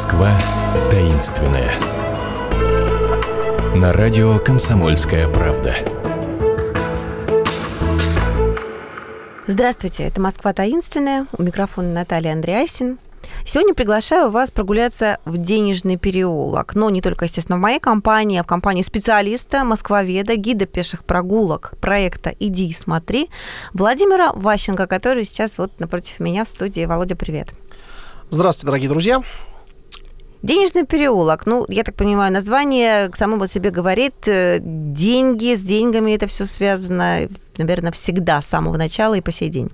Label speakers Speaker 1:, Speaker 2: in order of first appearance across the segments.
Speaker 1: Москва таинственная. На радио «Комсомольская правда».
Speaker 2: Здравствуйте, это «Москва таинственная». У микрофона Наталья Андреасин. Сегодня приглашаю вас прогуляться в денежный переулок. Но не только, естественно, в моей компании, а в компании специалиста, москвоведа, гида пеших прогулок проекта «Иди и смотри» Владимира Ващенко, который сейчас вот напротив меня в студии. Володя, привет.
Speaker 3: Здравствуйте, дорогие друзья.
Speaker 2: Денежный переулок, ну, я так понимаю, название само по себе говорит, э, деньги, с деньгами это все связано, наверное, всегда, с самого начала и по сей день.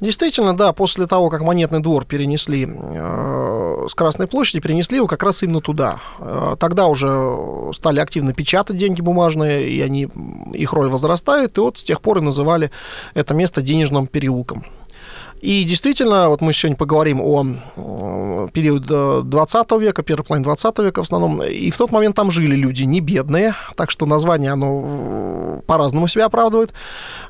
Speaker 3: Действительно, да, после того, как монетный двор перенесли э, с Красной площади, перенесли его как раз именно туда. Э, тогда уже стали активно печатать деньги бумажные, и они, их роль возрастает, и вот с тех пор и называли это место денежным переулком. И действительно, вот мы сегодня поговорим о период 20 века, первый половина 20 века в основном, и в тот момент там жили люди не бедные, так что название, оно по-разному себя оправдывает.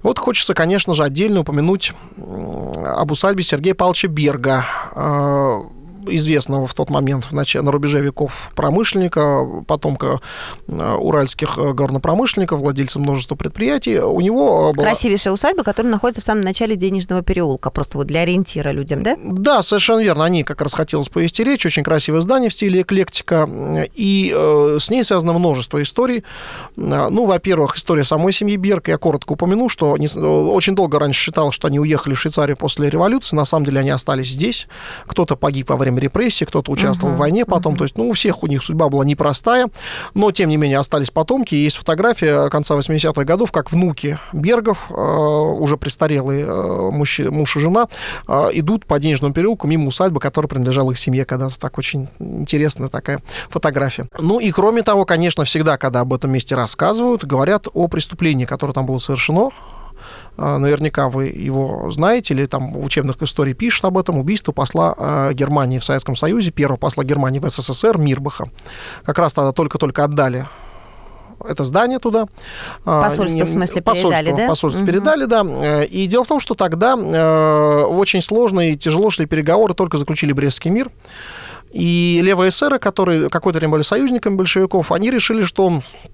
Speaker 3: Вот хочется, конечно же, отдельно упомянуть об усадьбе Сергея Павловича Берга, э, известного в тот момент в начале, на рубеже веков промышленника, потомка э, уральских э, горнопромышленников, владельца множества предприятий. У него
Speaker 2: э, была... Красивейшая усадьба, которая находится в самом начале денежного переулка, просто вот для ориентира людям, да?
Speaker 3: Да, совершенно верно. О ней как раз хотелось повести речь. Очень красивое здание в стиле эклектика. И э, с ней связано множество историй. Ну, во-первых, история самой семьи Берг. Я коротко упомяну, что не, очень долго раньше считал, что они уехали в Швейцарию после революции. На самом деле они остались здесь. Кто-то погиб во время время репрессий, кто-то участвовал uh-huh, в войне потом. Uh-huh. То есть, ну, у всех у них судьба была непростая, но, тем не менее, остались потомки. Есть фотография конца 80-х годов, как внуки Бергов, э, уже престарелые э, муж, муж и жена, э, идут по денежному переулку мимо усадьбы, которая принадлежала их семье когда-то. Так очень интересная такая фотография. Ну и, кроме того, конечно, всегда, когда об этом месте рассказывают, говорят о преступлении, которое там было совершено, наверняка вы его знаете, или там в учебных историй пишут об этом, убийство посла а, Германии в Советском Союзе, первого посла Германии в СССР Мирбаха. Как раз тогда только-только отдали это здание туда.
Speaker 2: А, посольство, в смысле, передали,
Speaker 3: посольство, да? Посольство угу. передали, да. И дело в том, что тогда э, очень сложно и тяжело шли переговоры, только заключили Брестский мир. И левые эсеры, которые какое-то время были союзниками большевиков, они решили, что Э,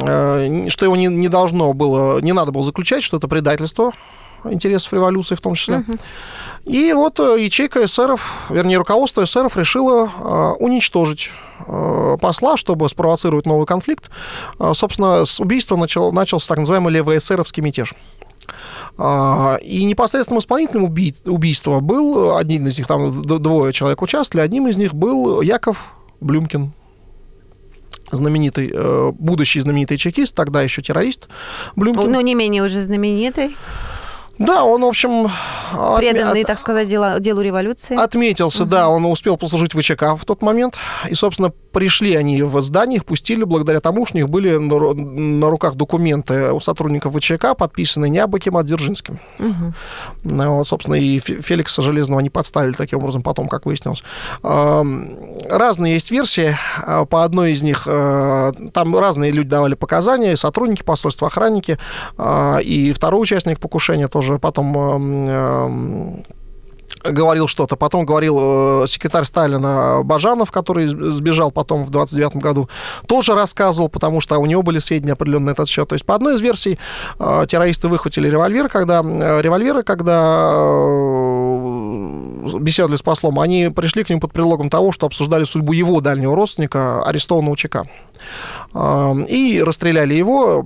Speaker 3: что его не, не должно было, не надо было заключать, что это предательство интересов революции в том числе. Угу. И вот э, ячейка эсеров, вернее, руководство эсеров решило э, уничтожить посла, чтобы спровоцировать новый конфликт. Собственно, с убийства начал, начался так называемый левоэсеровский мятеж. И непосредственным исполнителем убий, убийства был, один из них, там двое человек участвовали, одним из них был Яков Блюмкин, знаменитый, э, будущий знаменитый чекист, тогда еще террорист
Speaker 2: Блюмкин. Ну, не менее уже знаменитый.
Speaker 3: Да, он, в общем...
Speaker 2: Преданный, от... так сказать, делу, делу революции.
Speaker 3: Отметился, угу. да, он успел послужить в ВЧК в тот момент. И, собственно, пришли они в здание, их пустили благодаря тому, что у них были на, на руках документы у сотрудников ВЧК, подписанные не Абаким, а Дзержинским. Угу. Вот, собственно, и Феликса Железного они подставили таким образом потом, как выяснилось. Разные есть версии. А, по одной из них э, там разные люди давали показания, сотрудники посольства, охранники, а, и второй участник покушения тоже потом говорил что-то. Потом говорил э, секретарь Сталина Бажанов, который сбежал потом в 29 году, тоже рассказывал, потому что у него были сведения определенные на этот счет. То есть по одной из версий э, террористы выхватили револьвер, когда э, револьверы, когда э, беседовали с послом, они пришли к нему под предлогом того, что обсуждали судьбу его дальнего родственника, арестованного ЧК и расстреляли его.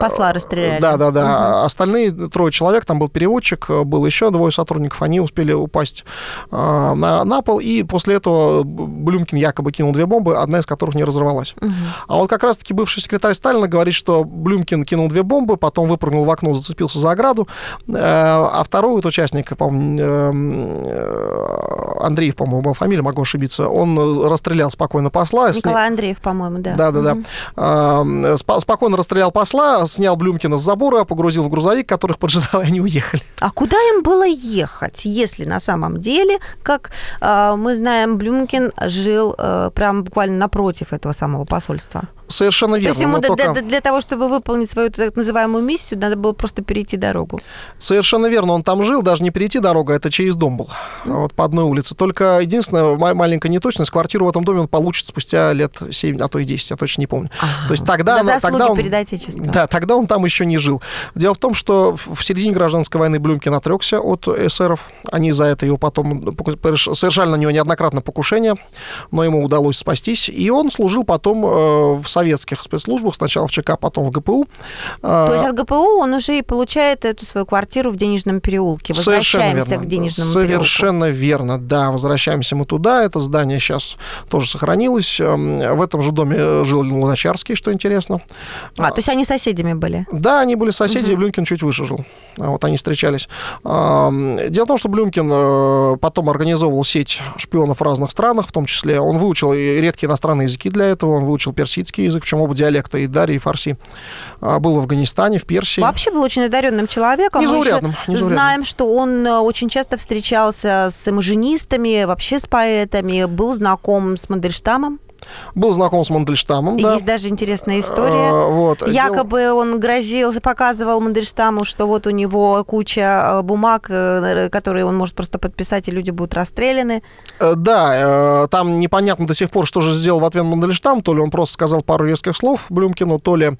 Speaker 2: Посла расстреляли.
Speaker 3: Да, да, да. Угу. Остальные трое человек, там был переводчик, был еще двое сотрудников, они успели упасть а, на, на пол, и после этого Блюмкин якобы кинул две бомбы, одна из которых не разорвалась. Угу. А вот как раз-таки бывший секретарь Сталина говорит, что Блюмкин кинул две бомбы, потом выпрыгнул в окно, зацепился за ограду, э, а второй вот участник, по-моему, э, Андреев, по-моему, была фамилия, могу ошибиться, он расстрелял спокойно посла.
Speaker 2: Николай Андреев, по-моему, да.
Speaker 3: Да, да, да. Спокойно расстрелял посла, снял Блюмкина с забора, погрузил в грузовик, которых поджидал, и они уехали.
Speaker 2: А куда им было ехать, если на самом деле, как а, мы знаем, Блюмкин жил а, прям буквально напротив этого самого посольства?
Speaker 3: Совершенно верно.
Speaker 2: То есть ему для,
Speaker 3: только-
Speaker 2: для того, чтобы выполнить свою так называемую миссию, надо было просто перейти дорогу.
Speaker 3: Совершенно верно, он там жил, даже не перейти дорогу, а это через дом был, вот по одной улице. Только единственная ма- маленькая неточность, квартиру в этом доме он получит спустя лет 7, а то и 10, я точно не помню. То есть тогда, она- тогда он... Да, тогда он там еще не жил. Дело в том, что в середине гражданской войны Блюмкин отрекся от эсеров. Они за это его потом совершали на него неоднократно покушение, но ему удалось спастись. И он служил потом э, в советских спецслужбах, сначала в ЧК, потом в ГПУ. А,
Speaker 2: То есть от ГПУ он уже и получает эту свою квартиру в денежном переулке. Возвращаемся к денежному
Speaker 3: Совершенно верно, да. Возвращаемся мы туда. Это здание сейчас тоже сохранилось. Эм, В этом же доме э, жил Луначарский, что интересно.
Speaker 2: переулку. А, то есть они соседями были.
Speaker 3: Да, они были соседи, и Блюмкин чуть выше жил. А Вот они встречались. Ам, Дело в том, что Блюмкин э, потом организовывал сеть шпионов в разных странах, в том числе он выучил и редкие иностранные языки для этого, он выучил персидский язык, причем оба диалекта, и дари, и фарси. А, Был в Афганистане, в Персии.
Speaker 2: Вообще был очень одаренным человеком. Мы
Speaker 3: Незаурядным, незаурядным.
Speaker 2: Знаем, что он э, очень часто встречался с имажинистами, вообще с поэтами, был знаком с Мандельштамом.
Speaker 3: Был знаком с Мандельштамом, да.
Speaker 2: Есть даже интересная история.
Speaker 3: А, вот.
Speaker 2: Якобы он грозил, показывал Мандельштаму, что вот у него куча э, бумаг, э, которые он может просто подписать, и люди будут расстреляны.
Speaker 3: Э, Да, э, там непонятно до сих пор, что же сделал в ответ Мандельштам. То ли он просто сказал пару резких слов Блюмкину, то ли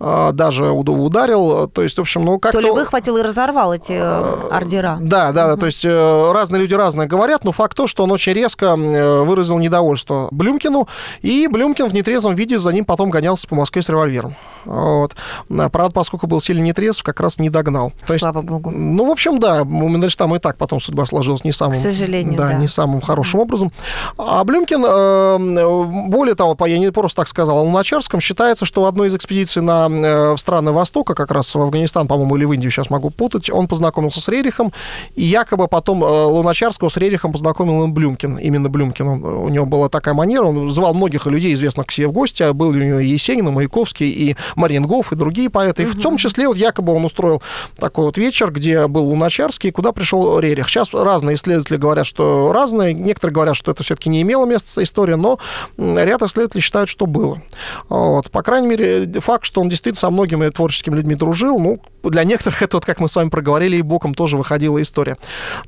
Speaker 3: э, даже уд- ударил. То есть, в общем, ну как-то...
Speaker 2: То ли выхватил и разорвал эти э, ордера.
Speaker 3: Да, да, да, то есть э, разные люди разное говорят, но факт то, что он очень резко э, выразил недовольство Блюмкину, и Блюмкин в нетрезвом виде за ним потом гонялся по Москве с револьвером. Вот. А, Правда, поскольку был сильно нетрезв, как раз не догнал. То есть,
Speaker 2: Слава богу.
Speaker 3: ну, в общем, да, у Мандельштама и так потом судьба сложилась не самым...
Speaker 2: К сожалению, да.
Speaker 3: не самым хорошим образом. А Блюмкин, э, более того, я не просто так сказал, а Луначарском считается, что в одной из экспедиций на, э, в страны Востока, как раз в Афганистан, по-моему, или в Индию, сейчас могу путать, он познакомился с Рерихом, и якобы потом э, Луначарского с Рерихом познакомил им Блюмкин, именно Блюмкин. Он- у него была такая манера, он звал многих людей, известных к себе в гости, а был у него и Есенин, и Маяковский, и Мариенгоф, и другие поэты. И в том числе вот якобы он устроил такой вот вечер, где был Луначарский, куда пришел Рерих. Сейчас разные исследователи говорят, что разные. Некоторые говорят, что это все-таки не имело места, история, но ряд исследователей считают, что было. Вот. По крайней мере, факт, что он действительно со многими творческими людьми дружил, ну, для некоторых это, вот, как мы с вами проговорили, и боком тоже выходила история.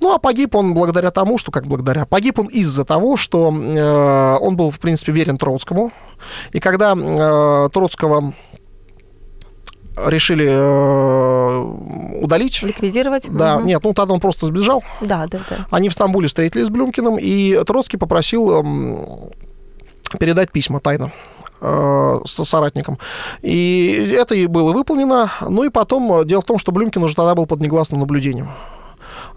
Speaker 3: Ну, а погиб он благодаря тому, что, как благодаря, погиб он из-за того, что э, он был, в принципе, верен Троцкому. И когда э, Троцкого решили э, удалить.
Speaker 2: Ликвидировать?
Speaker 3: Да,
Speaker 2: Мгм.
Speaker 3: нет, ну тогда он просто сбежал.
Speaker 2: Да, да, да.
Speaker 3: Они в Стамбуле встретились с Блюмкиным, и Троцкий попросил эм, передать письма тайно э, с соратником. И это и было выполнено. Ну и потом, э, дело в том, что Блюмкин уже тогда был под негласным наблюдением.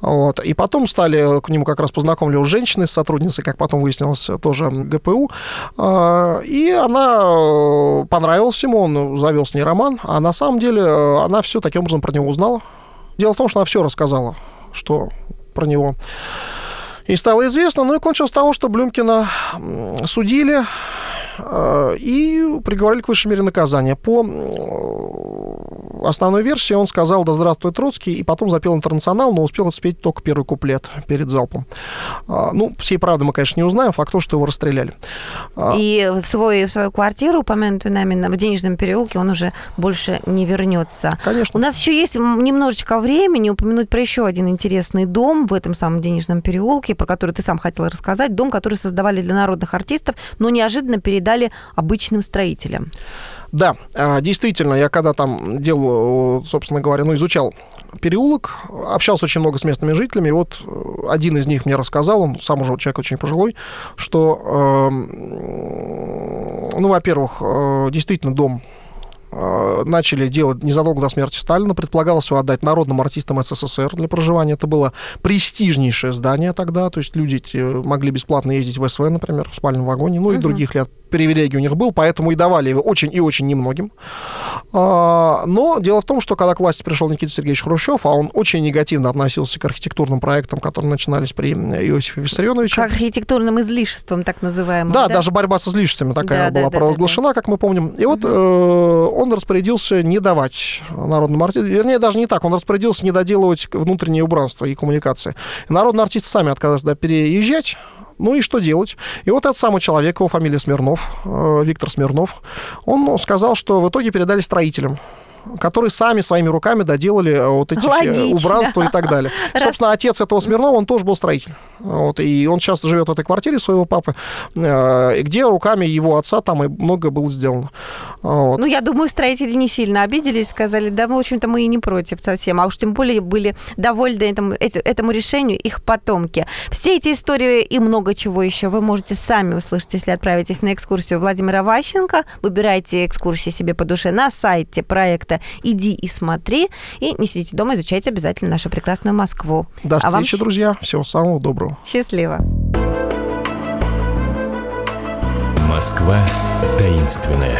Speaker 3: Вот. И потом стали к нему как раз познакомливать женщины с сотрудницей, как потом выяснилось, тоже ГПУ. А, И она э, понравилась ему, он завел с ней роман, а на самом деле э, она все таким образом про него узнала. Дело в том, что она все рассказала, что про него. И стало известно, ну и кончилось с того, что Блюмкина судили э, и приговорили к высшей мере наказания. По основной версии он сказал «Да здравствует Троцкий», и потом запел «Интернационал», но успел спеть только первый куплет перед залпом. А, Ну, всей правды мы, конечно, не узнаем, факт то, что его расстреляли. А,
Speaker 2: И в, свой, в свою квартиру, упомянутую нами на- в денежном переулке, он уже больше не вернется.
Speaker 3: Конечно.
Speaker 2: У нас еще есть немножечко времени упомянуть про еще один интересный дом в этом самом денежном переулке, про который ты сам хотел рассказать. Дом, который создавали для народных артистов, но неожиданно передали обычным строителям.
Speaker 3: Да, а, действительно, я когда там делал, собственно говоря, ну, изучал переулок, общался очень много с местными жителями, и вот э, один из них мне рассказал, он сам уже человек очень пожилой, что, эм, ну, во-первых, э, действительно дом э, начали делать незадолго до смерти Сталина. Предполагалось его отдать народным артистам СССР для проживания. Это было престижнейшее здание тогда. То есть люди могли бесплатно ездить в СВ, например, в спальном вагоне. Ну и
Speaker 2: Мгм.
Speaker 3: других лет привилегий у них был, поэтому и давали его очень и очень немногим. А, Но дело в том, что когда к власти пришел Никита Сергеевич Хрущев, а он очень негативно относился к архитектурным проектам, которые начинались при Иосифе Виссарионовиче.
Speaker 2: К архитектурным излишеством, так называемым.
Speaker 3: Да, даже борьба со излишествами такая
Speaker 2: Да, да,
Speaker 3: была
Speaker 2: да, да,
Speaker 3: провозглашена, как мы помним. И вот э, он распорядился не давать народным артистам, вернее, даже не так, он распорядился не доделывать внутреннее убранство и коммуникации. Народные артисты сами отказались да, переезжать, Ну и что делать? И вот этот самый человек, его фамилия Смирнов, э, Виктор Смирнов, он сказал, что в итоге передали строителям которые сами своими руками доделали э, вот эти Логично. убранства и так далее. Собственно, отец этого Смирнова, он тоже был строитель. Вот, и он сейчас живет в этой квартире своего папы, э, где руками его отца там и много было сделано.
Speaker 2: Вот. Ну, я думаю, строители не сильно обиделись, сказали, да, мы, в общем-то, мы и не против совсем, а уж тем более были довольны этому, этому решению их потомки. Все эти истории и много чего еще вы можете сами услышать, если отправитесь на экскурсию Владимира Ващенко. Выбирайте экскурсии себе по душе на сайте проекта «Иди и смотри», и не сидите дома, изучайте обязательно нашу прекрасную Москву.
Speaker 3: До а встречи, вам... друзья. Всего самого доброго.
Speaker 2: Счастливо.
Speaker 1: Москва таинственная.